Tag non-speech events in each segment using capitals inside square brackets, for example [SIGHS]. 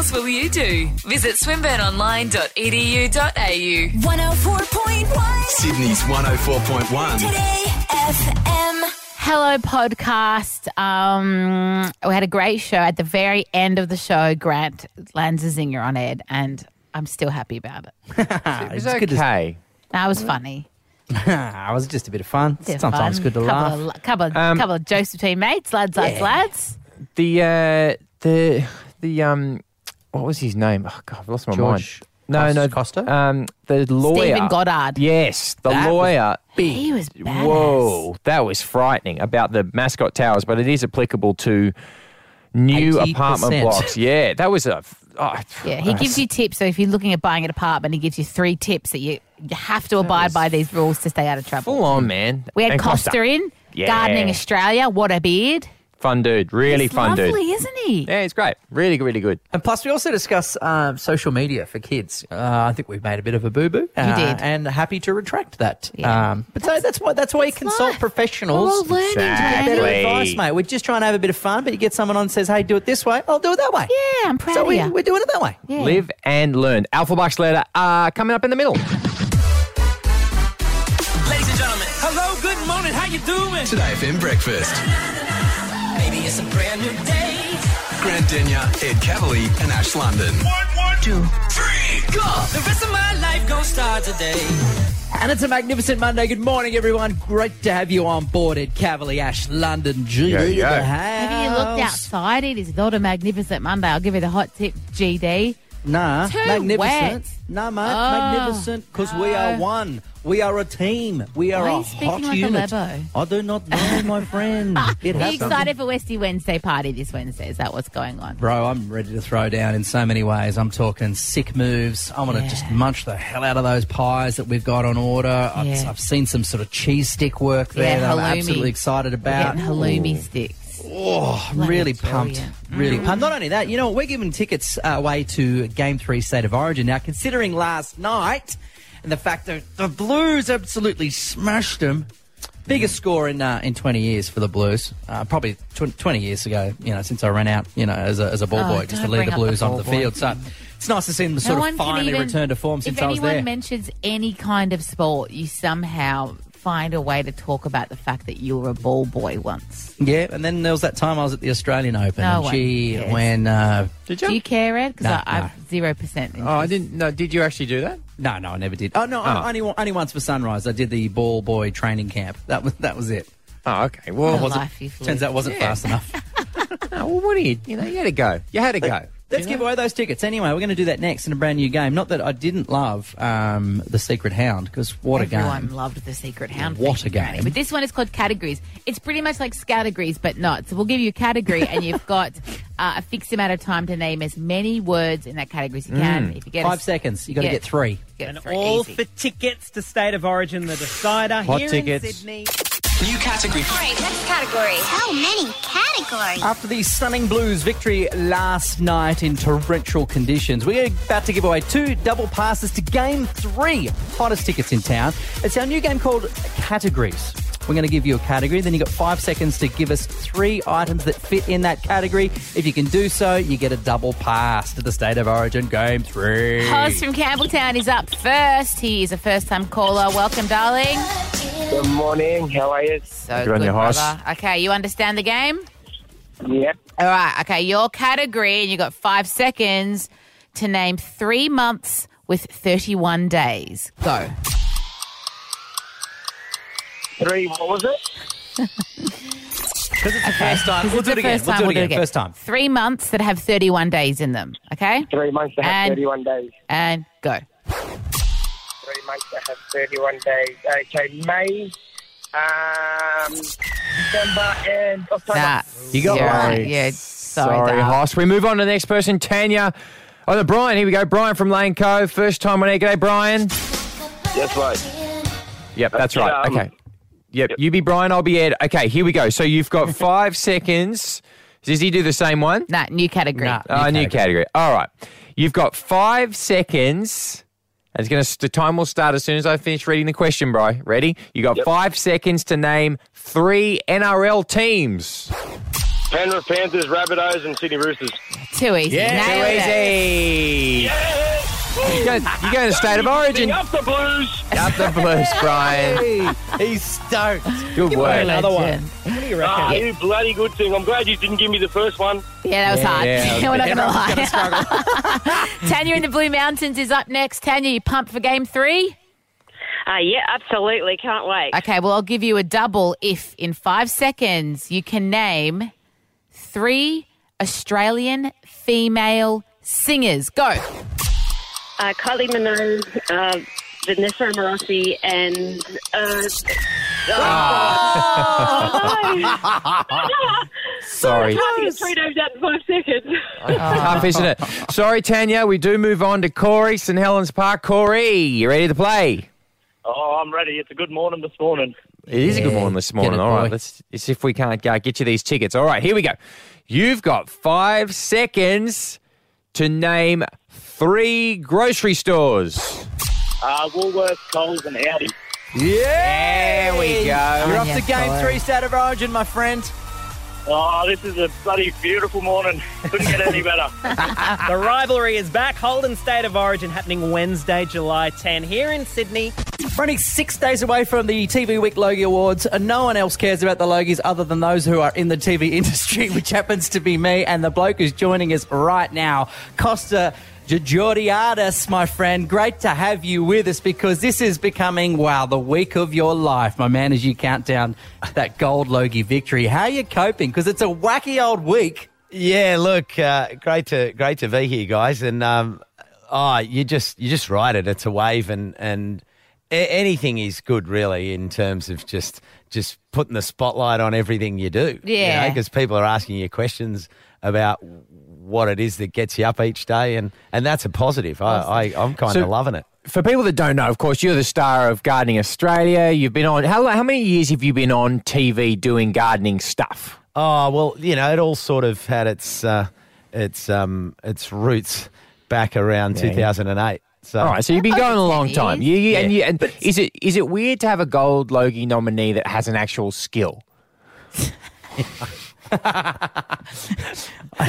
course will you do? Visit swinburneonline.edu.au. 104.1 Sydney's 104.1. Today FM. Hello, podcast. Um, we had a great show. At the very end of the show, Grant lands a zinger on Ed, and I'm still happy about it. [LAUGHS] It was okay. That was funny. [LAUGHS] it was just a bit of fun. Bit of Sometimes fun. good to couple laugh. Of, couple, of, Um, couple of jokes between mates, lads, lads, lads. The uh, the the um, what was his name? Oh God, I've lost my George mind. No, Cos- no, Costa? Um, the lawyer, Stephen Goddard. Yes, the That was lawyer. big. He was badass. Whoa, that was frightening about the mascot towers, but it is applicable to new 80%. apartment blocks. Yeah, that was a. Oh, Yeah, he gives you tips. So if you're looking at buying an apartment, he gives you three tips that you, you have to abide by these rules to stay out of trouble. full on, man. We had And Costa, in, Yeah. Gardening Australia. What a beard. Fun dude, really He's fun lovely, dude. isn't he? Yeah, he's great. Really, really good. And plus, we also discuss um, social media for kids. Uh, I think we've made a bit of a boo boo. Uh, did. and happy to retract that. Yeah. Um, but so that's why that's why you consult life. professionals. We're all learning, Exactly. Better Danny. advice, mate. We're just trying to have a bit of fun, but you get someone on and says, "Hey, do it this way." I'll do it that way. Yeah, I'm proud So of we, you. we're doing it that way. Yeah. Live and learn. Alpha Bucks letter uh, coming up in the middle. Ladies and gentlemen, hello, good morning, how you doing? Today FM breakfast. Maybe it's a brand new day. Grant Denyer, Ed Cavalier, and Ash London. Two, three, go! The rest of my life gonna start today. And it's a magnificent Monday. Good morning, everyone. Great to have you on board Ed Cavalier Ash London G. Yeah, yeah. Have you looked outside? It is not a magnificent Monday. I'll give you the hot tip, GD. Nah, Too magnificent. wet. Nah, mate, Oh, magnificent because we are one. We are a team. We are Why are a you speaking hot like a unit. Lebo? I do not know, my [LAUGHS] friend. It Are you happens. excited for Westy Wednesday party this Wednesday? Is that what's going on? Bro, I'm ready to throw down in so many ways. I'm talking sick moves. I want to Yeah. just munch the hell out of those pies that we've got on order. I've, Yeah. I've seen some sort of cheese stick work there Yeah, that I'm absolutely excited We're about. getting halloumi sticks. Oh, I'm really pumped. you. Really Mm. pumped. Not only that, you know, we're giving tickets uh, away to Game 3 State of Origin. Now, considering last night and the fact that the Blues absolutely smashed them, biggest score in uh, in 20 years for the Blues. Uh, probably tw- 20 years ago, you know, since I ran out, you know, as a, as a ball Oh, boy, just to lead the up the Blues onto the ball boy. field. So it's nice to see them No sort of finally even- return to form since if I was anyone mentions any kind of sport, you somehow find a way to talk about the fact that you were a ball boy once. yeah, and then there was that time I was at the Australian Open. No and one gee, cares. when. Uh, Did Do you care, Ed? Because No, I, no. I've zero percent. Oh, I didn't. No, did you actually do that? No, no, I never did. Oh no, Oh. only only once for Sunrise. I did the ball boy training camp. That was that was it. Oh, okay. Well, The was it? life you've Turns lived. out it wasn't Yeah. fast enough. [LAUGHS] Oh, well, what do you? You know, you had to go. You had to go. Let's give away those tickets anyway. We're going to do that next in a brand new game. Not that I didn't love um, the Secret Hound because what a Everyone game! loved the Secret Hound. What Thank a game. But this one is called categories. It's pretty much like categories, but not. So we'll give you a category, and you've [LAUGHS] got uh, a fixed amount of time to name as many words in that category as you can. If you get Five a, seconds. You got to Yeah. get three. get And three all easy. for tickets to State of Origin, the decider Hot here tickets. in Sydney. New category. Great, next category. How many categories? After the stunning Blues victory last night in torrential conditions, we're about to give away two double passes to Game 3, hottest tickets in town. It's our new game called Categories. We're going to give you a category, then you've got five seconds to give us three items that fit in that category. If you can do so, you get a double pass to the State of Origin Game 3. Hoss from Campbelltown is up first. He is a first-time caller. Welcome, darling. Good morning. How are you? So Good good, you, Hoss. brother. Okay, you understand the game? Yep. All right. Okay, your category, and you got five seconds to name three months with 31 days. Go. Three. What was it? Because it's the first time. Because We'll do it again. We'll do it again. First time. Three months that have 31 days in them. Okay? Three months to have And- 31 days. And go. Three months that have 31 days. Okay, May, um, December, and October. Nah. You got Zero. one. Yeah. Sorry, Sorry, Hoss. We move on to the next person, Tanya. Oh, no, Brian. Here we go. Brian from Lane Cove. First time on air. G'day, Brian. Yes, mate. Yep, that's right. Um, Okay. Yep, you be Brian, I'll be Ed. Okay, here we go. So you've got [LAUGHS] five seconds. Does he do the same one? Nah, new category. Nah. Oh, New new category. All right. You've got five seconds. And It's gonna. The time will start as soon as I finish reading the question, bro. Ready? You got five seconds to name three NRL teams. Penrith Panthers, Rabbitohs, and Sydney Roosters. Too easy. Yeah, Too Nailed it. Easy. You go, you go to State of Origin. Up the Blues. Up the blues, Brian. [LAUGHS] He's stoked. Good work. Another one. What do you Ah, you bloody good thing. I'm glad you didn't give me the first one. Yeah, that was hard. yeah, [LAUGHS] We're not going to lie. gonna [LAUGHS] Tanya in the Blue Mountains is up next. Tanya, you pumped for game three? Uh, yeah, absolutely. Can't wait. Okay, well, I'll give you a double if in five seconds you can name three Australian female singers. Go. Uh, Kylie Minogue, uh, Vanessa Amorosi, and. Uh, [LAUGHS] Sorry. I can get three names out in five seconds. Tough, isn't it? Sorry, Tanya. We do move on to Corey, St Helens Park. Corey, you ready to play? Oh, I'm ready. It's a good morning this morning. It is a good morning this morning. it, All right, let's, let's see if we can't uh, get you these tickets. All right, here we go. You've got five seconds to name three grocery stores. Uh, Woolworths, Coles, and Aldi. Yeah, There we go. You're off Yeah, to game Corey. three, State of Origin, my friend. Oh, this is a bloody beautiful morning. Couldn't get any better. [LAUGHS] The rivalry is back. Holden State of Origin happening Wednesday, July 10 here in Sydney. We're only six days away from the TV Week Logie Awards, and no one else cares about the Logies other than those who are in the TV [LAUGHS] industry, which happens to be me. And the bloke who's joining us right now, Costa Georgiadis, my friend. Great to have you with us because this is becoming, wow, the week of your life, my man, as you count down that gold Logie victory. How are you coping? Because it's a wacky old week. Yeah, look, uh, great to great to be here, guys. And um, oh, you just you just ride it. It's a wave, and and a- anything is good, really, in terms of just just putting the spotlight on everything you do. Yeah. because people are asking you questions about what it is that gets you up each day, and and that's a positive. I, I I'm kind of So- loving it. For people that don't know, of course, you're the star of Gardening Australia. You've been on, how, how many years have you been on TV doing gardening stuff? Oh well, you know, it all sort of had its uh, its um, its roots back around Yeah. 2008. So All right, so you've been going a long time. You, you, and, you, Yeah. and is it is it weird to have a gold Logie nominee that has an actual skill? [LAUGHS]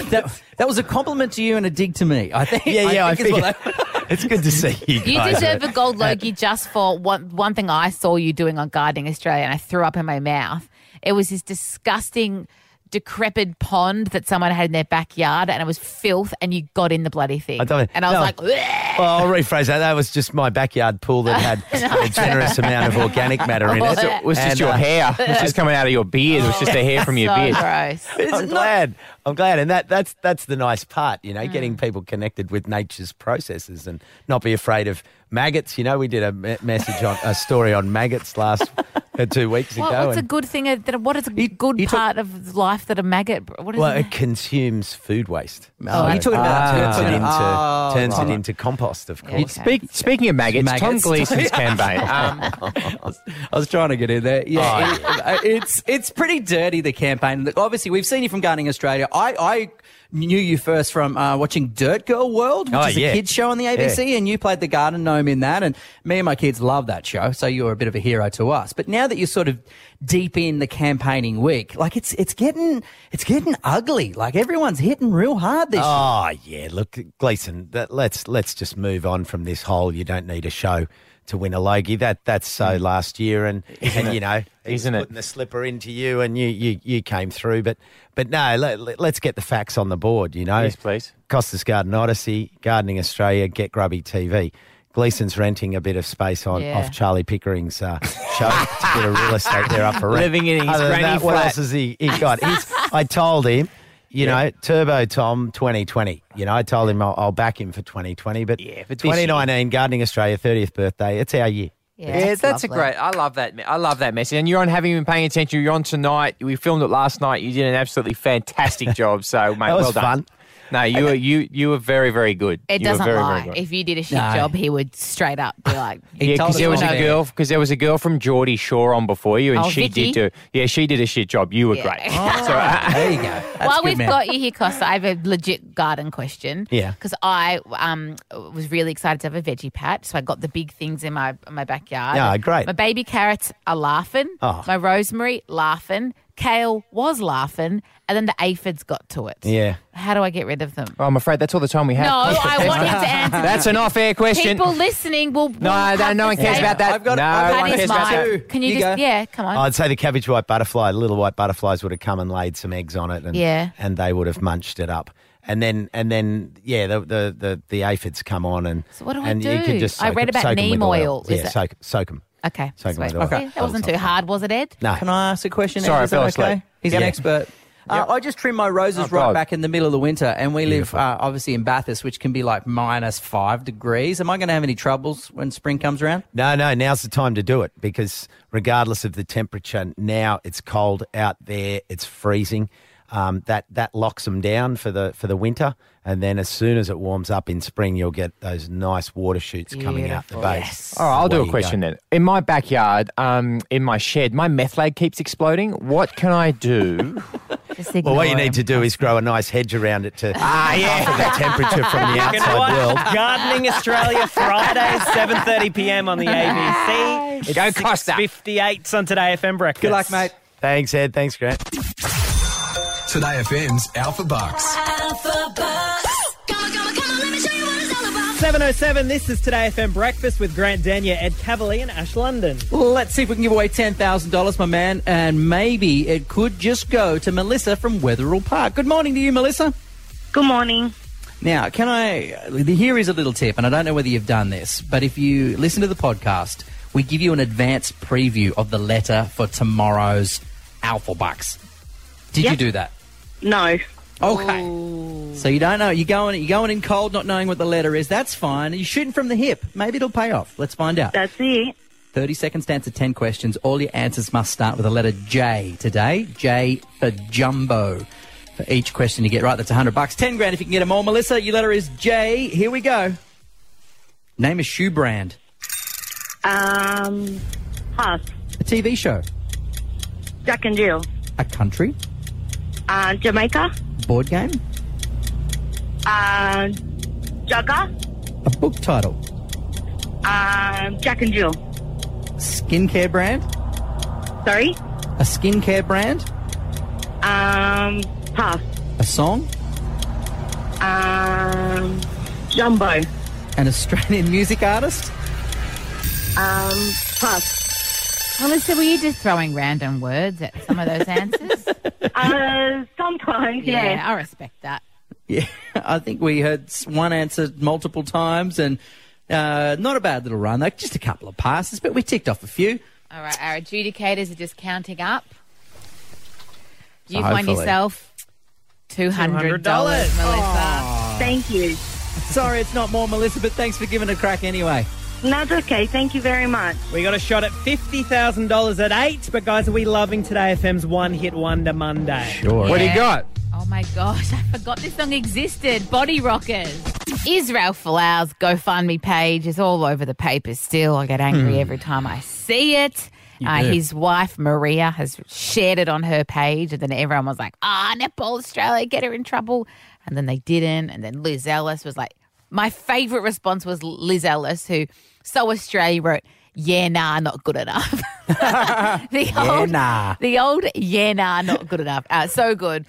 That, that was a compliment to you and a dig to me. I think. Yeah, yeah, I think is what figured. that- it's good to see you You guys. deserve a uh, gold Logie just for one, one thing I saw you doing on Gardening Australia and I threw up in my mouth. It was this disgusting, decrepit pond that someone had in their backyard and it was filth and you got in the bloody thing. I don't- and I was like, "Bleh." Well, I'll rephrase that. That was just my backyard pool that had [LAUGHS] a generous amount of organic matter in Oh, it. that- It was just And, your uh, hair. It was just coming out of your beard. It was just the hair from your so beard. gross. I'm glad. I'm glad, and that that's that's the nice part, you know, Mm. getting people connected with nature's processes and not be afraid of maggots. You know, we did a message on a story on maggots last uh, two weeks What, ago. what's a good thing? That, what is a good you took- part of life that a maggot? What is well, it? it consumes food waste. Oh, you're talking about turns it into oh, turns right. it into compost, of course. Okay. Speak, speaking of maggots, Tom Maggots. Gleeson's [LAUGHS] campaign. Um, I was trying to get in there. Yeah, Oh. it- it's it's pretty dirty the campaign. Look, Obviously, we've seen you from Gardening Australia. I, I knew you first from uh, watching Dirt Girl World, which Oh, is a yeah. kids show on the ABC, and you played the garden gnome in that. And me and my kids love that show, so you were a bit of a hero to us. But now that you're sort of deep in the campaigning week, like it's it's getting it's getting ugly. Like everyone's hitting real hard this year. Oh yeah, look, Gleeson. That, let's let's just move on from this whole. You don't need a show to win a Logie. That that's so last year, and and you know, he's Isn't it? putting the slipper into you, and you you you came through. But but no, let, us get the facts on the board. You know, Yes, please. Costas Garden Odyssey, Gardening Australia, Get Grubby TV. Gleeson's renting a bit of space on Yeah. off Charlie Pickering's uh, show. It's a bit of real estate there up for rent. Living in his Other granny that, what else has he, he got? He's, I told him, you know, Turbo Tom 2020. You know, I told him I'll, I'll back him for 2020. But Yeah, but this year- 2019, Gardening Australia 30th birthday, it's our year. Yeah, that's, a great. I love that. I love that message. And you're on. Having been paying attention, you're on tonight. We filmed it last night. You did an absolutely fantastic [LAUGHS] job. So, mate, That was well done. fun. No, you were you you were very very good. It You were doesn't very, lie. Very good. if you did a shit No. job, he would straight up be like, [LAUGHS] He yeah, told because us there was all a about girl. Because there was a girl from Geordie Shore on before you, and Oh, she Vicky? did do. Yeah, she did a shit job. You were Yeah. great. Oh. [LAUGHS] So, uh, There you go. That's While good, we've man. got you here, Costa, I have a legit garden question. Yeah. Because I um, was really excited to have a veggie patch, so I got the big things in my my backyard. Yeah, great. My baby carrots are laughing. Oh. My rosemary laughing. Kale was laughing, and then the aphids got to it. Yeah. How do I get rid of them? Oh, I'm afraid that's all the time we have. No, I want him to [LAUGHS] answer. That's an off-air question. People listening will. will No, have no, no to one cares say- about that. I've got- no I've got one That cares is about that. mine. Can you, You just? go. Yeah, come on. I'd say the cabbage white butterfly, the little white butterflies would have come and laid some eggs on it, and Yeah. and they would have munched it up. And then and then yeah, the the the, the aphids come on and So what do I and you do? can just I soak read 'em- about soak 'em with neem oil. Is Yeah, it- soak soak them. Okay, Soak 'em sweet. with oil. See, that wasn't too hard, was it, Ed? No, Can I ask a question? Sorry, Ed? I Is that fell okay? asleep. He's Yep. an expert. Uh, I just trim my roses Oh, right God. back in the middle of the winter, and we live uh, obviously in Bathurst, which can be like minus five degrees. Am I going to have any troubles when spring comes around? No, no, now's the time to do it because regardless of the temperature, now it's cold out there, it's freezing. Um, that that locks them down for the for the winter, and then as soon as it warms up in spring, you'll get those nice water shoots coming out the Beautiful. base. All right, I'll do a question go. then. In my backyard, um, in my shed, my meth lab keeps exploding. What can I do? [LAUGHS] Well, what you need to do is grow a nice hedge around it to Ah, yeah. buffer the [LAUGHS] temperature from the You can outside world. Gardening Australia Friday, [LAUGHS] 7.30 p.m. on the ABC. It's Go Costa. 6.58 on Today FM Breakfast. Good luck, mate. Thanks, Ed. Thanks, Grant. Today FM's Alpha Bucks. Alpha Bucks. Come on, come on, come on, let me show you what it's all about. 7.07, this is Today FM Breakfast with Grant Denyer, Ed Cavalier and Ash London. Let's see if we can give away $10,000, my man, and maybe it could just go to Melissa from Wetherill Park. Good morning to you, Melissa. Good morning. Now, can I? Here is a little tip, and I don't know whether you've done this, but if you listen to the podcast, we give you an advance preview of the letter for tomorrow's Alpha Bucks. Did you do that? No. Okay. So you don't know. You're going. You're going in cold, not knowing what the letter is. That's fine. You're shooting from the hip. Maybe it'll pay off. Let's find out. That's it. 30 seconds to answer 10 questions. All your answers must start with the letter J today. J for jumbo. For each question you get right, that's 100 bucks. 10 grand if you can get them all. Melissa, your letter is J. Here we go. Name a shoe brand. Um, pass. A TV show. Jack and Jill. A country. Uh, Jamaica. Board game. Uh, Jugger. A book title. Uh, Jack and Jill. Skincare brand. Sorry. A skincare brand. Um, pass. A song. Um, Jumbo. An Australian [LAUGHS] music artist. Um, pass. Melissa, were you just throwing random words at some of those answers? [LAUGHS] Uh, sometimes, yeah. I respect that. Yeah, [LAUGHS] I think we heard one answer multiple times and uh, not a bad little run. Like just a couple of passes, but we ticked off a few. All right, our adjudicators are just counting up. You've So won hopefully- yourself two hundred dollars, $200. Melissa. Thank you. [LAUGHS] Sorry, it's not more, Melissa, but thanks for giving it a crack anyway. That's okay. Thank you very much. We got a shot at $50,000 at 8, but guys, are we loving Today FM's One Hit Wonder Monday? Sure. What do you got? Oh my gosh, [LAUGHS] I forgot this song existed. Body Rockers. Israel Folau's GoFundMe page is all over the papers still. I get angry every time I see it. Uh, his wife, Maria, has shared it on her page, and then everyone was like, ah, Netball Australia, get her in trouble. And then they didn't. And then Liz Ellis was like, my favourite response was Liz Ellis, who So Australia wrote, yeah, nah, not good enough. [LAUGHS] the old, nah. The old, yeah, nah, not good enough. Uh, so good.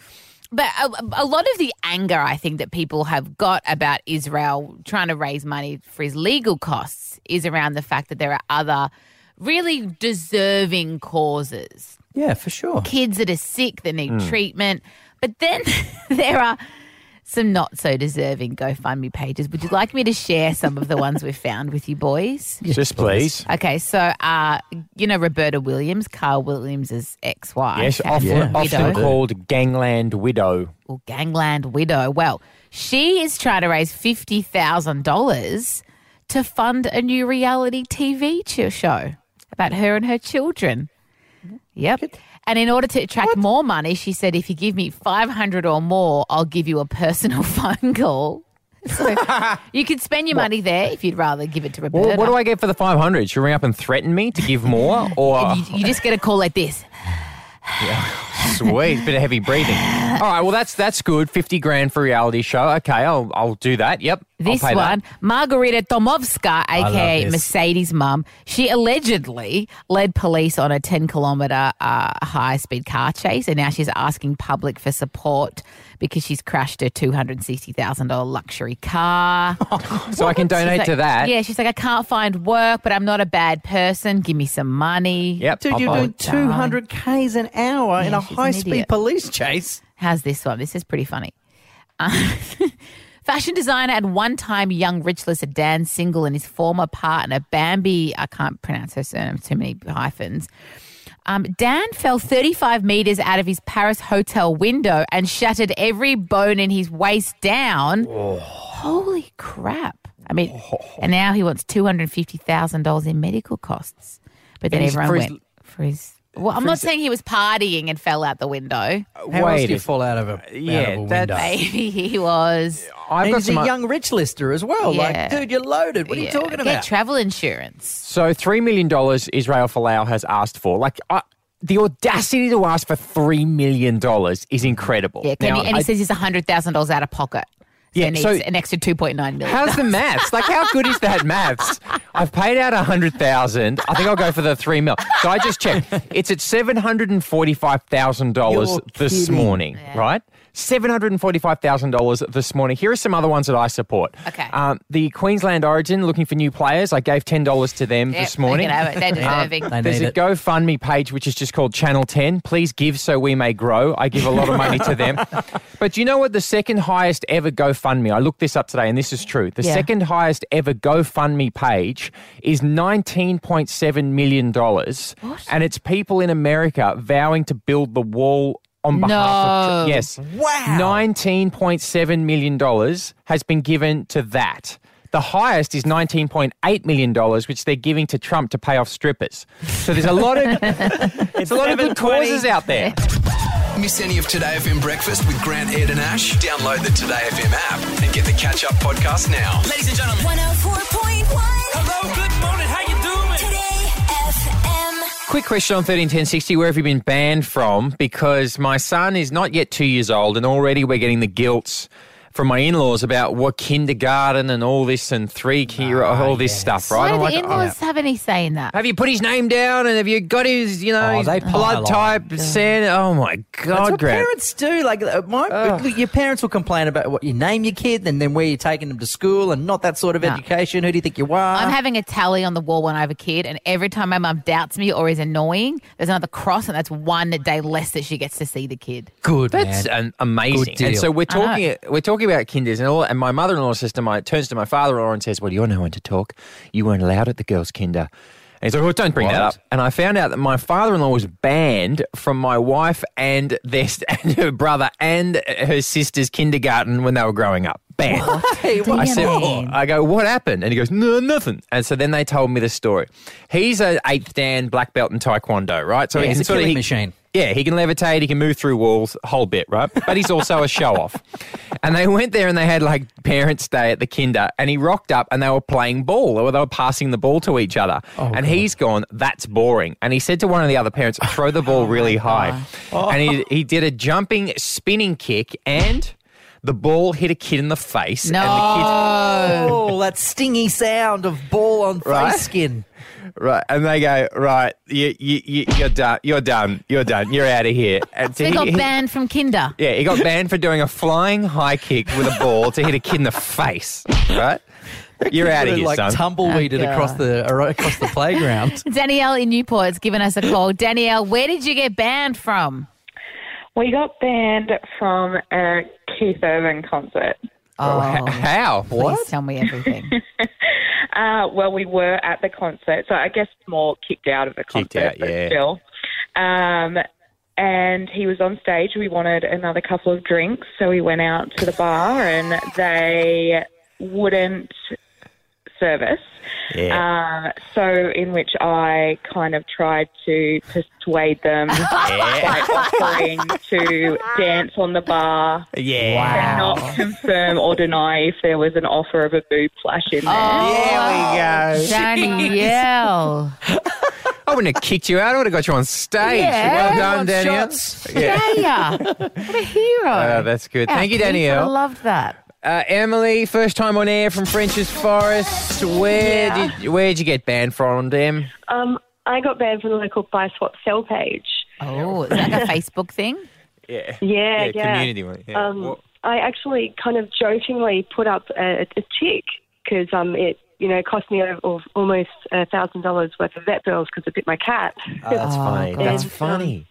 But a, a lot of the anger I think that people have got about Israel trying to raise money for his legal costs is around the fact that there are other really deserving causes. Yeah, for sure. Kids that are sick that need treatment. But then [LAUGHS] there are some not so deserving GoFundMe pages. Would you like me to share some of the ones we've found with you boys? [LAUGHS] Just please. Okay, so uh, you know Roberta Williams, Carl Williams' ex-wife, Yes, often, widow, often called Gangland Widow. or Gangland widow. Well, she is trying to raise fifty thousand dollars to fund a new reality TV show about her and her children. Yep. And in order to attract more money, she said, if you give me 500 or more, I'll give you a personal [LAUGHS] phone call. So [LAUGHS] you could spend your money there if you'd rather give it to Roberta. Well, what do I get for the 500? Should I ring up and threaten me to give more? [LAUGHS] Or You, you just get a call like this. [SIGHS] sweet, bit of heavy breathing. All right, well that's that's good. 50 grand for reality show. Okay, I'll I'll do that. Yep. This pay that. one, Margarita Tomovska, aka. Mercedes' mum, she allegedly led police on a 10 kilometre uh, high speed car chase, and now she's asking public for support because she's crashed a $260,000 luxury car. [LAUGHS] So I can donate She's to that. Yeah, she's like, I can't find work, but I'm not a bad person. Give me some money. Yep. Dude, I'll you're doing it. 200 k's an hour in a high speed police chase. How's this one? This is pretty funny. Uh, [LAUGHS] [LAUGHS] fashion designer and one time young rich lister Dan Single and his former partner Bambi, I can't pronounce her surname, too many hyphens. Um, Dan fell 35 meters out of his Paris hotel window and shattered every bone in his waist down. Holy crap. I mean, and now he wants $250,000 in medical costs. But then everyone for his- went for his. Well, I'm not saying he was partying and fell out the window. How else Wait do you a- fall out of a, out Yeah, of a that's- window? Maybe he was. I've and got he's some. a young rich lister as well. Yeah. Like, dude, you're loaded. What are you Yeah, talking Get about? travel insurance. So three million dollars Israel Folau has asked for. Like I, the audacity to ask for three million dollars is incredible. Yeah, can Now, he, and he I- says he's hundred thousand dollars out of pocket. So Yeah, he needs so- an extra two point nine million. How's the maths? Like, how good is that maths? [LAUGHS] I've paid out a hundred thousand. I think I'll go for the three mil. So I just checked. It's at seven hundred and forty-five thousand dollars this kidding. morning, right? Seven hundred and forty-five thousand dollars this morning. Here are some other ones that I support. Okay. Um, the Queensland Origin looking for new players. I gave ten dollars to them Yep, this they morning. can have it. They're deserving. They There's a it. GoFundMe page which is just called Channel 10. Please give so we may grow. I give a lot of money to them. [LAUGHS] But you know what? The second highest ever GoFundMe, I looked this up today and this is true. The Yeah. second highest ever GoFundMe page is $19.7 million. And it's people in America vowing to build the wall on behalf of. No. Yes. Wow. $19.7 million has been given to that. The highest is $19.8 million, which they're giving to Trump to pay off strippers. So there's a lot of, [LAUGHS] it's a lot of good causes out there. Miss any of Today FM breakfast with Grant, Ed, and Ash? Download the Today FM app and get the catch up podcast now. Ladies and gentlemen, 104.1 Quick question on 131060 Where have you been banned from? Because my son is not yet two years old, and already we're getting the guilt from my in laws about what kindergarten and all this and three key, all this stuff, right? Why I'm do like, in-laws have any say in that? Have you put his name down and have you got his, you know, Oh, his they blood pile type, on. sand? Oh my That's God, what Grant. parents do. Like, uh, my, your parents will complain about what you name your kid and then where you're taking them to school and not that sort of No. education. Who do you think you are? I'm having a tally on the wall when I have a kid, and every time my mum doubts me or is annoying, there's another cross, and that's one day less that she gets to see the kid. good, That's man. an amazing. Good And deal. so we're I know. talking we're talking about kinders and all and my mother in law sister my turns to my father in law and says, Well, you're no one to talk. You weren't allowed at the girls' kinder. And he's like, Well, don't bring that up. And I found out that my father in law was banned from my wife and their [LAUGHS] and her brother and her sister's kindergarten when they were growing up. Banned. Hey, what- [LAUGHS] I said, mean? I go, what happened? And he goes, no, nothing. And so then they told me the story. He's a eighth dan black belt in Taekwondo, right? So Yeah, he's can a sort of he- machine. Yeah, he can levitate, he can move through walls, a whole bit, right? But he's also a show off. [LAUGHS] And they went there and they had like parents' day at the kinder, and he rocked up and they were playing ball, or they were passing the ball to each other. and he's gone, that's boring. And he said to one of the other parents, [LAUGHS] throw the ball really high. And he, he did a jumping, spinning kick, and the ball hit a kid in the face. And the kid, Oh, that stingy sound of ball on face Right? skin. Right, and they go, right, you, you, you, you're done, you're done, you're done, you're out of here. [LAUGHS] And so They he- got he- banned from kinder. Yeah, he got banned for doing a flying high kick with a ball to hit a kid in the face. Right? You're out of here, like son. tumbleweeded Oh, across the across the playground. [LAUGHS] Danielle in Newport's given us a call. Danielle, where did you get banned from? We got banned from a Keith Urban concert. Oh, How? please tell me everything. [LAUGHS] Uh, well, we were at the concert, so I guess more kicked out of the Kicked concert, out, but yeah. still. Um, and he was on stage. We wanted another couple of drinks, so we went out to the bar, and they wouldn't service. Yeah. Uh, so, in which I kind of tried to persuade them [LAUGHS] by offering to dance on the bar yeah. and not confirm or deny if there was an offer of a boob flash in there. There we go. Danielle. [LAUGHS] I wouldn't have kicked you out. I would have got you on stage. Yeah. well done, One Danielle. Yeah. Yeah. What a hero. Uh, that's good. Our Thank you, kids Danielle. would've loved that. Uh, Emily, first time on air from French's Forest. Where Yeah. did where'd you get banned from, Dem? Um, I got banned from the local buy swap sell page. Oh, is that a Facebook thing? [LAUGHS] Yeah. Yeah, yeah. community one. Yeah. Um, I actually kind of jokingly put up a, a tick because um, it you know cost me over, almost a thousand dollars worth of vet bills because it bit my cat. Oh, that's funny. That's And, funny.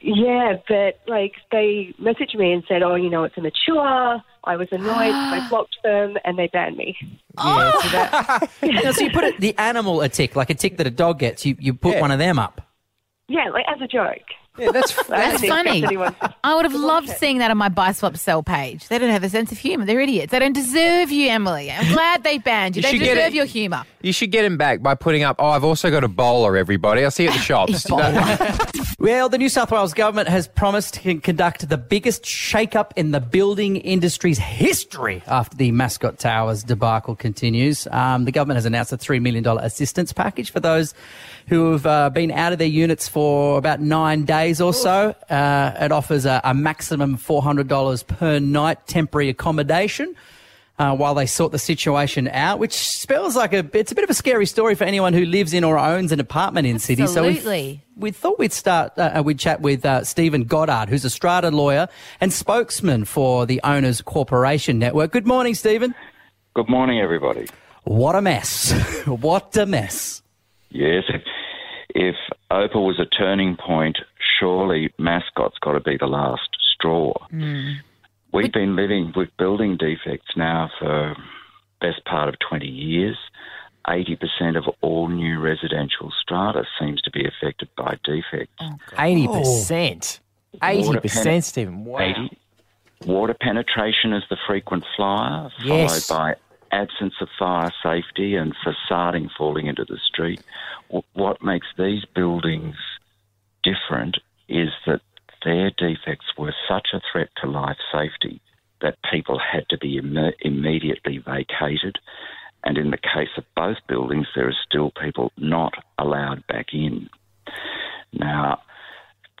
Yeah, but like they messaged me and said, "Oh, you know, it's immature." I was annoyed. I [GASPS] blocked them, and they banned me. Yeah, so, that, [LAUGHS] so you put it, the animal a tick, like a tick that a dog gets. You you put one of them up. Yeah, like as a joke. Yeah, that's [LAUGHS] That's funny. I would have loved seeing that on my buy swap sell page. They don't have a sense of humour. They're idiots. They don't deserve you, Emily. I'm glad they banned you. You they should get deserve your humour. You should get him back by putting up. Oh, I've also got a bowler. Everybody, I'll see you at the [LAUGHS] shops. [LAUGHS] Well, the New South Wales government has promised to conduct the biggest shake-up in the building industry's history after the Mascot Towers debacle continues. Um, the government has announced a $3 million assistance package for those who have uh, been out of their units for about nine days or so. Uh, it offers a, a maximum $400 per night temporary accommodation. Uh, while they sort the situation out, which spells like a it's a bit of a scary story for anyone who lives in or owns an apartment in Sydney. So we've- Absolutely. we thought we'd start, uh, we'd chat with uh, Stephen Goddard, who's a strata lawyer and spokesman for the Owners Corporation Network. Good morning, Stephen. Good morning, everybody. What a mess. [LAUGHS] what a mess. Yes, if, if Opal was a turning point, surely mascot's got to be the last straw. Hmm. We've been living with building defects now for best part of 20 years. 80% of all new residential strata seems to be affected by defects. Oh, Eighty percent. Oh. Eighty Water percent, pen- Stephen. Wow. 80. Water penetration is the frequent flyer, Yes. followed by absence of fire safety and facading falling into the street. W- What makes these buildings different is that their defects were such a threat to life safety that people had to be imme- immediately vacated. And in the case of both buildings, there are still people not allowed back in. Now,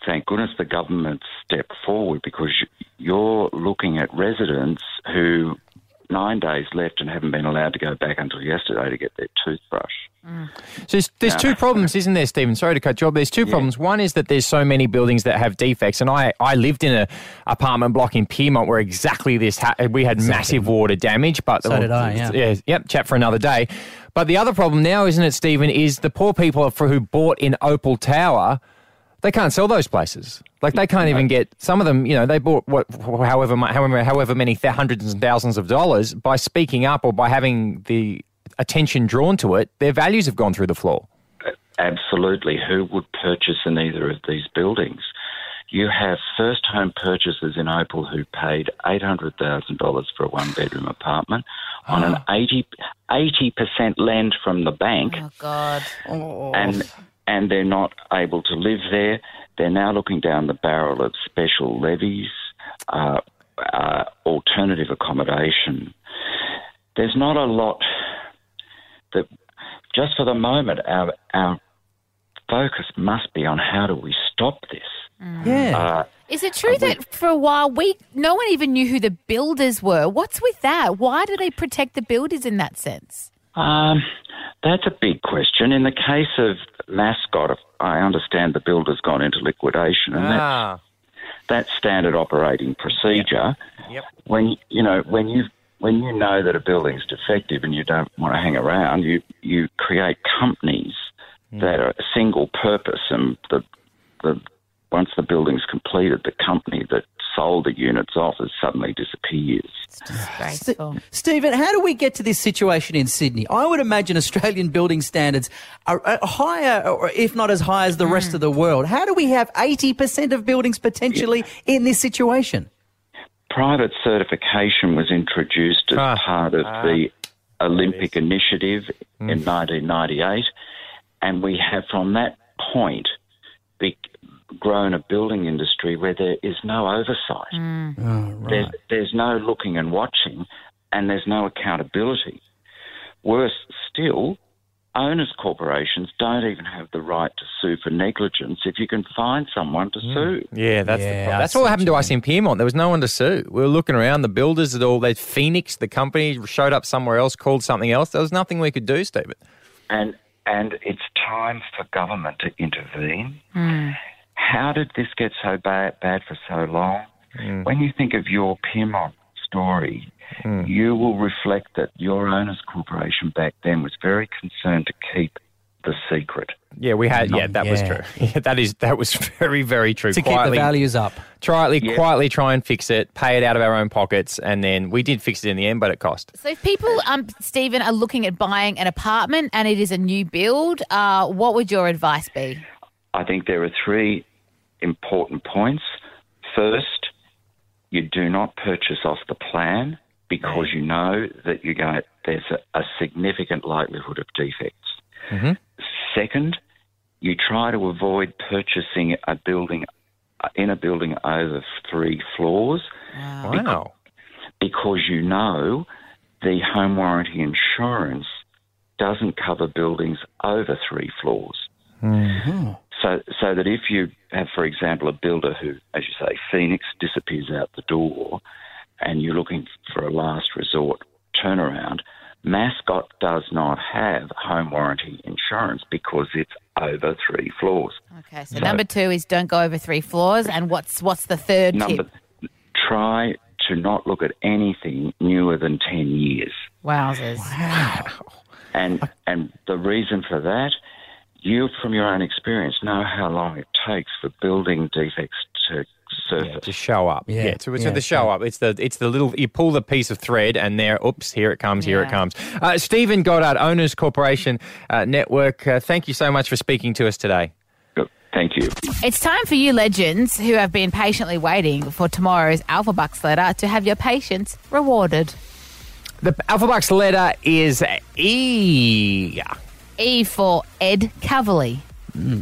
thank goodness the government stepped forward because you're looking at residents who nine days left and haven't been allowed to go back until yesterday to get their toothbrush. Mm. So there's, there's Yeah. two problems, isn't there, Stephen? Sorry to cut you off. There's two problems. One is that there's so many buildings that have defects, and I, I lived in a apartment block in Pyrmont where exactly this ha- we had massive water damage. But So did I, yeah. yep, chat for another day. But the other problem now, isn't it, Stephen, is the poor people for who bought in Opal Tower. They can't sell those places. Like they can't even get some of them. You know, they bought what, however, however, however many th- hundreds and thousands of dollars by speaking up or by having the attention drawn to it. Their values have gone through the floor. Absolutely. Who would purchase in either of these buildings? You have first home purchasers in Opal who paid $800,000 for a one bedroom apartment on an ah. 80, 80% lend from the bank. Oh, God. and and they're not able to live there. They're now looking down the barrel of special levies, uh, uh, alternative accommodation. There's not a lot that, just for the moment, our our focus must be on how do we stop this. Yeah. Uh, Is it true that for a while we no one even knew who the builders were? What's with that? Why do they protect the builders in that sense? Um, that's a big question. In the case of Mascot, I understand the builder's gone into liquidation, and that's Ah, that's standard operating procedure. Yep. When you know when you when you know that a building's defective and you don't want to hang around, you you create companies that are single purpose, and the the once the building's completed, the company that sold the units off has suddenly disappears. Disgraceful. Stephen, how do we get to this situation in Sydney? I would imagine Australian building standards are uh, higher, or if not as high as the rest of the world. How do we have 80% of buildings potentially in this situation? private certification was introduced as Ah. part of Ah. the Olympic Initiative Hmm. in 1998, and we have from that point be- grown a building industry where there is no oversight. Mm. Ah, there's, there's no looking and watching, and there's no accountability. Worse still, owners corporations don't even have the right to sue for negligence if you can find someone to sue. Yeah, that's the Yeah, problem. That's what what happened to us in Pyrmont. There was no one to sue. We were looking around. The builders at all. They Phoenix, the company, showed up somewhere else, called something else. There was nothing we could do, Stephen. And and it's time for government to intervene. Mm. How did this get so bad, bad for so long? When you think of your Pyrmont story, you will reflect that your owners corporation back then was very concerned to keep the secret. Yeah, we had. Yeah, that was true. [LAUGHS] Yeah, that is that was [LAUGHS] very very true. To keep the Quietly- values up. Try, Yeah. quietly try and fix it, pay it out of our own pockets, and then we did fix it in the end, but it cost. So if people, um, Stephen, are looking at buying an apartment and it is a new build, uh, what would your advice be? I think there are three important points. First, you do not purchase off the plan because you know that you're going. There's a, a significant likelihood of defects. Mm-hmm. Second, you try to avoid purchasing a building in a building over three floors Wow. because you know the home warranty insurance doesn't cover buildings over three floors. Hmm. Oh. So, so that if you have, for example, a builder who, as you say, Phoenix disappears out the door, and you're looking for a last resort turnaround, Mascot does not have home warranty insurance because it's over three floors. Okay, so number two is don't go over three floors, and what's what's the third Number, tip? try to not look at anything newer than 10 years. Wowzers! And and the reason for that, you from your own experience know how long it takes for building defects to surface. to show up. Yeah, Yeah, so it's yeah, the show up. It's the it's the little you pull the piece of thread and there, oops, here it comes, here it comes. Uh, Stephen Goddard, Owners Corporation uh, Network. Uh, thank you so much for speaking to us today. Thank you. It's time for you legends who have been patiently waiting for tomorrow's Alpha Bucks letter to have your patience rewarded. The Alpha Bucks letter is E. E for Ed Cavalier.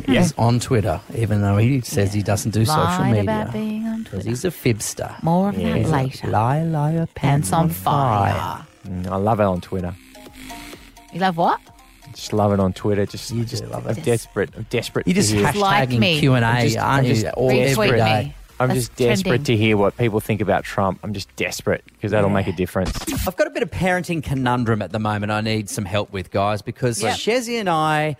Yes, on Twitter, even though he says he doesn't do social Lied media. about being on Twitter. he's a fibster. More of that He's a later. Lie, liar, Pants on fire. Mm, I love it on Twitter. You love what? Just love it on Twitter. Just, You just do love I'm it. desperate. I'm desperate. You to just hear. hashtagging Like me. Q and I'm A, just- aren't I'm you? just All, Retweet every me. day. I'm That's just desperate trending. to hear what people think about Trump. I'm just desperate because that'll make a difference. I've got a bit of parenting conundrum at the moment. I need some help with guys because Yep. Chezzi and I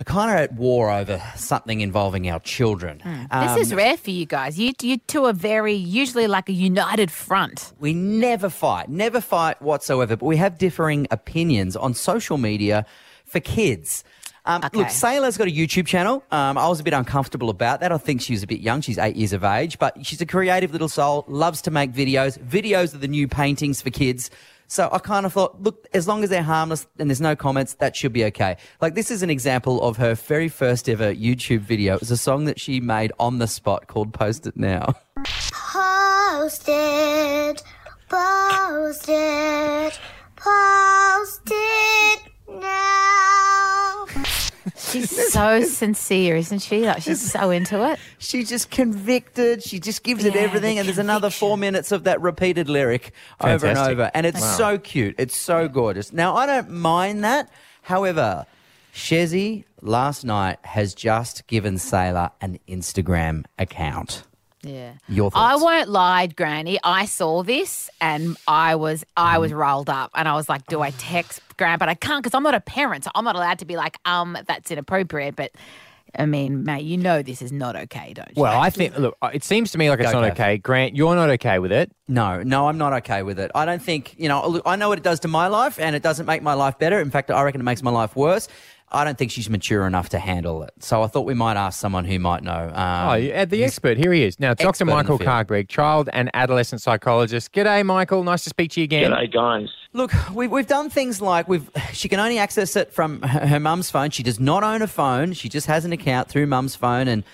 are kind of at war over something involving our children. Um, This is rare for you guys. You you two are very usually like a united front. We never fight, never fight whatsoever, but we have differing opinions on social media for kids. Um, Okay. Look, Sailor's got a YouTube channel. Um, I was a bit uncomfortable about that. I think she's a bit young. She's eight years of age, but she's a creative little soul, loves to make videos. Videos are the new paintings for kids. So I kind of thought, look, as long as they're harmless and there's no comments, that should be okay. Like, this is an example of her very first ever YouTube video. It was a song that she made on the spot called Post It Now. Post it, post it, post it now. She's so sincere, isn't she? Like she's so into it. She's just convicted. She just gives it Yeah, everything. the And there's another four minutes of that repeated lyric over and Fantastic. over. And it's Wow. so cute. It's so gorgeous. Now, I don't mind that. However, Chezzi last night has just given Sailor an Instagram account. Yeah. Your thoughts? I thoughts? won't lie, Granny. I saw this and I was I was rolled up and I was like, do I [SIGHS] text Gran? But I can't because I'm not a parent, so I'm not allowed to be like, um, that's inappropriate. But I mean, mate, you know this is not okay, don't you? Well, I think, look, it seems to me like it's Go, not Gav. okay. Grant, you're not okay with it. No, no, I'm not okay with it. I don't think, you know, look, I know what it does to my life and it doesn't make my life better. In fact, I reckon it makes my life worse. I don't think she's mature enough to handle it. So I thought we might ask someone who might know. Um, Oh, the expert. Here he is. Now, Dr. expert in the Michael field. Carr-Gregg, child and adolescent psychologist. G'day, Michael. Nice to speak to you again. G'day, guys. Look, we've, we've done things like we've. She can only access it from [LAUGHS] her, her mum's phone. She does not own a phone. She just has an account through mum's phone, and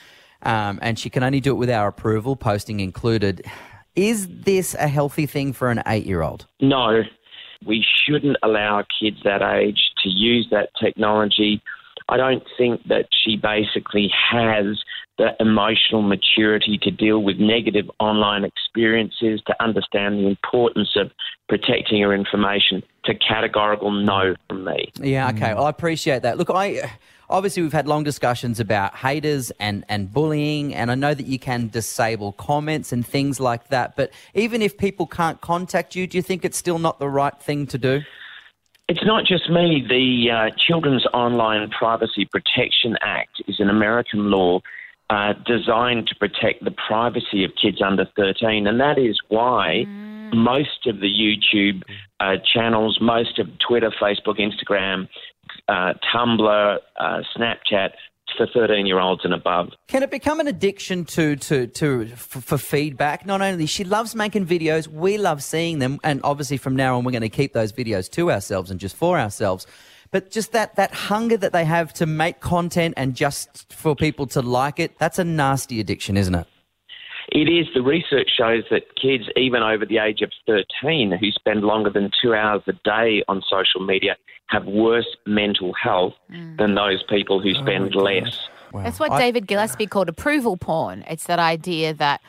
um, and she can only do it with our approval, posting included. Is this a healthy thing for an eight-year-old? No, we shouldn't allow kids that age to use that technology. I don't think that she basically has the emotional maturity to deal with negative online experiences, to understand the importance of protecting your information, to categorical no from me. Yeah, okay. Mm. Well, I appreciate that. Look, I obviously we've had long discussions about haters and and bullying, and I know that you can disable comments and things like that. But even if people can't contact you, do you think it's still not the right thing to do? It's not just me. The uh, Children's Online Privacy Protection Act is an American law uh, designed to protect the privacy of kids under 13, and that is why most of the YouTube uh, channels, most of Twitter, Facebook, Instagram, uh, Tumblr, uh, Snapchat, for 13 year olds and above. Can it become an addiction to to to for, for feedback? Not only she loves making videos, we love seeing them, and obviously from now on we're going to keep those videos to ourselves and just for ourselves. But just that that hunger that they have to make content and just for people to like it, that's a nasty addiction, isn't it? It is. The research shows that kids, even over the age of 13, who spend longer than two hours a day on social media, have worse mental health mm. than those people who oh spend less. That's what David Gillespie called approval porn. It's that idea that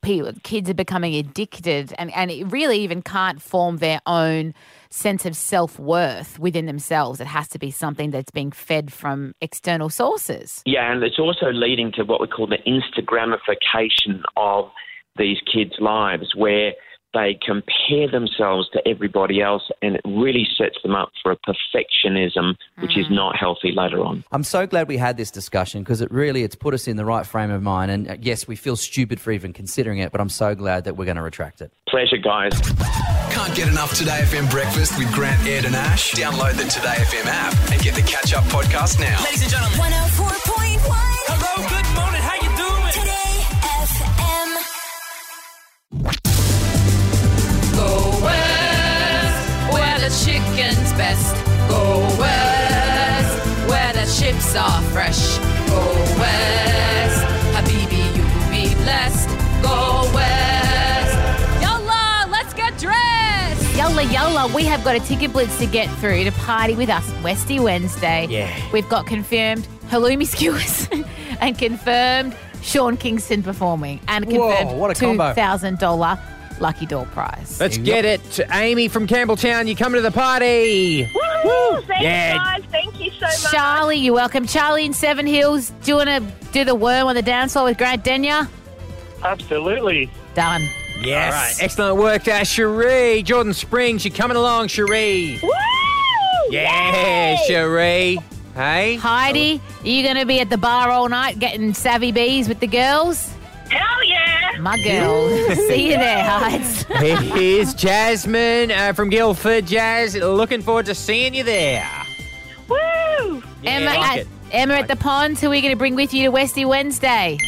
people, kids are becoming addicted and, and it really even can't form their own sense of self worth within themselves. It has to be something that's being fed from external sources. Yeah, and it's also leading to what we call the Instagramification of these kids' lives, where they compare themselves to everybody else, and it really sets them up for a perfectionism, which is not healthy later on. I'm so glad we had this discussion because it really it's put us in the right frame of mind. And uh, yes, we feel stupid for even considering it, but I'm so glad that we're going to retract it. Pleasure, guys. Can't get enough Today FM breakfast with Grant, Ed, and Ash? Download the Today FM app and get the catch up podcast now. Ladies and gentlemen. 104.1. best. Go west, where the chips are fresh. Go west, Habibi, you'll be blessed. Go west, Yola, let's get dressed. Yola, Yola, we have got a ticket blitz to get through to party with us Westy Wednesday. Yeah. We've got confirmed halloumi [LAUGHS] skewers and confirmed Sean Kingston performing and Whoa, confirmed what a $2,000 lucky door prize. Let's get it. Amy from Campbelltown, you coming to the party. Woo! Thanks, Yeah. guys. Thank you so much. Charlie, you're welcome. Charlie in Seven Hills, do you want to do the worm on the dance floor with Grant Denyer? Absolutely. Done. Yes. All right. Excellent work, uh, Cherie. Jordan Springs, you're coming along, Cherie. Woo! Yeah, Cherie. Hey. Heidi, are you going to be at the bar all night getting savvy bees with the girls? Hell yeah! My girl. [LAUGHS] See you there, Heids. Here's Jasmine uh, from Guildford. Jazz, looking forward to seeing you there. Woo! Emma, like at, it. Emma at the pond, who are we going to bring with you to Westy Wednesday?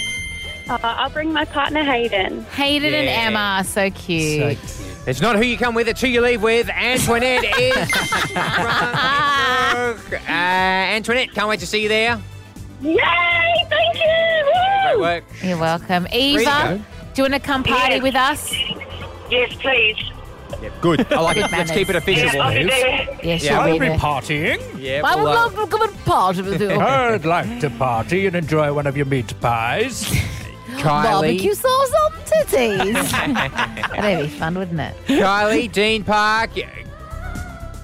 Uh, I'll bring my partner Hayden. Hayden and Yeah. Emma, so cute. It's not who you come with, it's who you leave with. Antoinette is from Brook. [LAUGHS] Uh, Antoinette, can't wait to see you there. Yay! Thank you! Great Woo! work. You're welcome. you Eva, go. Do you want to come party Yes. with us? Yes, please. Good. I like Good it. Let's keep it manners. official. I'll be there. Yeah, she'll be we'll there. partying. Yeah, I would we'll, uh, love to come and party with you. I'd like to party and enjoy one of your meat pies. [LAUGHS] Kylie. Barbecue sauce on titties. [LAUGHS] That'd be fun, wouldn't it? Kylie, Dean Park. Yeah,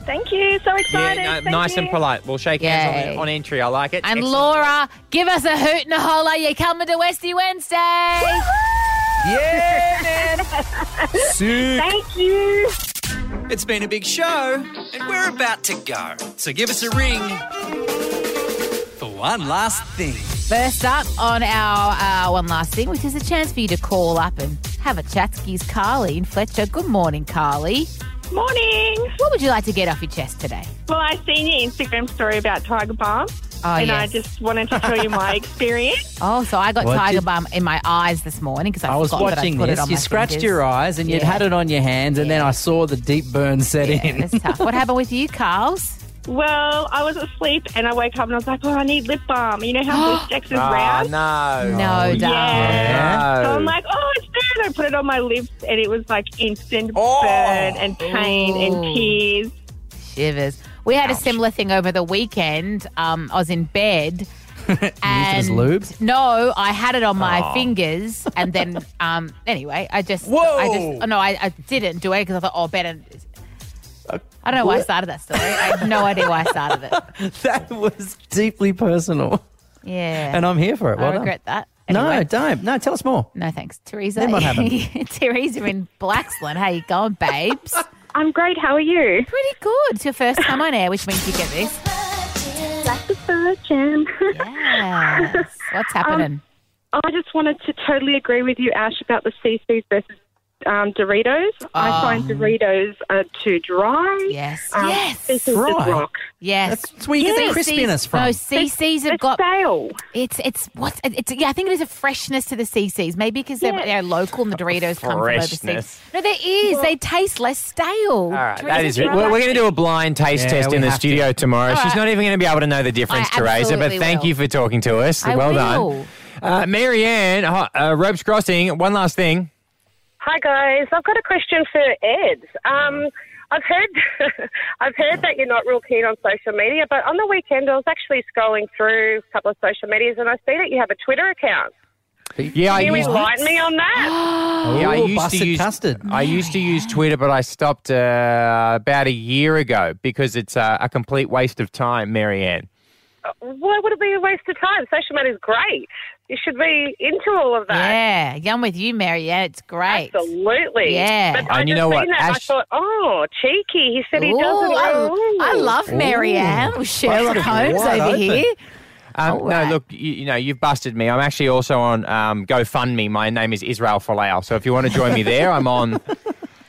Thank you. So excited. no, Thank nice you. and polite. We'll shake hands Yay. on, on entry. I like it. And Excellent. Laura, give us a hoot and a holler. You're coming to Westy Wednesday. Yeah, man. Thank you. It's been a big show, and we're about to go. So give us a ring for one last thing. First up on our uh, one last thing, which is a chance for you to call up and have a chat. Skis Carly in Fletcher. Good morning, Carly. Morning. What would you like to get off your chest today? Well, I seen your Instagram story about Tiger Balm. Oh, and I just wanted to tell you my [LAUGHS] experience. Oh, so I got What tiger did- balm um, in my eyes this morning because I, I was forgot watching that I put this. it on You my scratched fingers. your eyes and you'd Yeah. had it on your hands, and then I saw the deep burn set Yeah, in. it's tough. What happened with you, Carls? Well, I was asleep and I woke up and I was like, oh, I need lip balm. You know how [GASPS] Blistex is Oh, round? no. No, oh, darling. Yeah. So I'm like, oh, it's there. And I put it on my lips and it was like instant Oh. burn and pain Ooh. and oh. tears. Shivers. We had a similar thing over the weekend. Um, I was in bed [LAUGHS] and lube? No, I had it on my fingers, and then [LAUGHS] um, anyway, I just I just oh, no, I, I didn't do it because I thought, oh, better. I don't know why I started that story. I have no idea why I started it. [LAUGHS] that was deeply personal. Yeah, And I'm here for it. Well I done. regret that. No, Anyway. don't. No, tell us more. No, thanks, Teresa. Then what happened? Teresa in Blaxland. How you going, babes? I'm great. How are you? Pretty good. It's your first time on air, which means you get this. That's the virgin. Yes. What's [LAUGHS] um, happening? I just wanted to totally agree with you, Ash, about the CCs versus um, Doritos. I Oh. find Doritos are too dry. Yes. Um, yes. CCs just rock. Yes. That's where you get the crispiness from. No, CCs have got stale. It's it's what it's yeah. I think there's a freshness to the CCs. Maybe because they're, they're local and the Doritos come from overseas. Freshness. No, there is. they taste less stale. All right, that is. We're, we're going to do a blind taste Yeah, test in the have to. studio tomorrow. All She's right. not even going to be able to know the difference, I Teresa. But thank will. you for talking to us. I well will. done, uh, Marianne. Uh, ropes crossing. One last thing. Hi guys, I've got a question for Ed. Um, I've heard, [LAUGHS] I've heard that you're not real keen on social media, but on the weekend I was actually scrolling through a couple of social medias and I see that you have a Twitter account. Yeah, I Can you used, enlighten me on that? [GASPS] yeah, I Ooh, used busted to use custard. I used to use Twitter, but I stopped uh, about a year ago because it's uh, a complete waste of time, Marianne. Why would it be a waste of time? Social media is great. You should be into all of that. Yeah, yum with you, Mary. Yeah, it's great. Absolutely. Yeah. But I And you know what, That Ash- I thought, oh, cheeky. He said he Ooh, doesn't. I, Ooh. I love Marianne. Ooh. Sherlock Holmes over open. here. Um, All no, look, you, you know, you've busted me. I'm actually also on um, GoFundMe. My name is Israel Folau. So if you want to join me there, I'm on.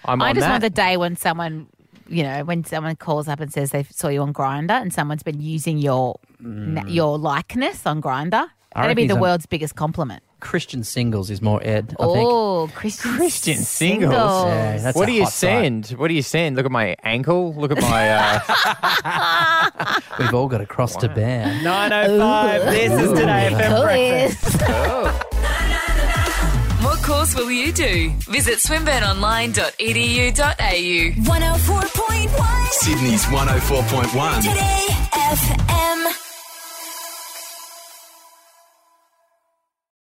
I'm I on just that. want the day when someone, you know, when someone calls up and says they saw you on Grindr and someone's been using your na- your likeness on Grindr. That'd be the world's biggest compliment. Christian singles is more Ed, I think. Oh, Christian, Christian singles. Yeah, that's what a do you hot site. send? What do you send? Look at my ankle. Look at my. Uh, [LAUGHS] We've all got a cross to bear. 905. This is Today FM Breakfast. [LAUGHS] What course will you do? Visit swinburneonline.edu.au. 104.1 Sydney's 104.1. Today FM.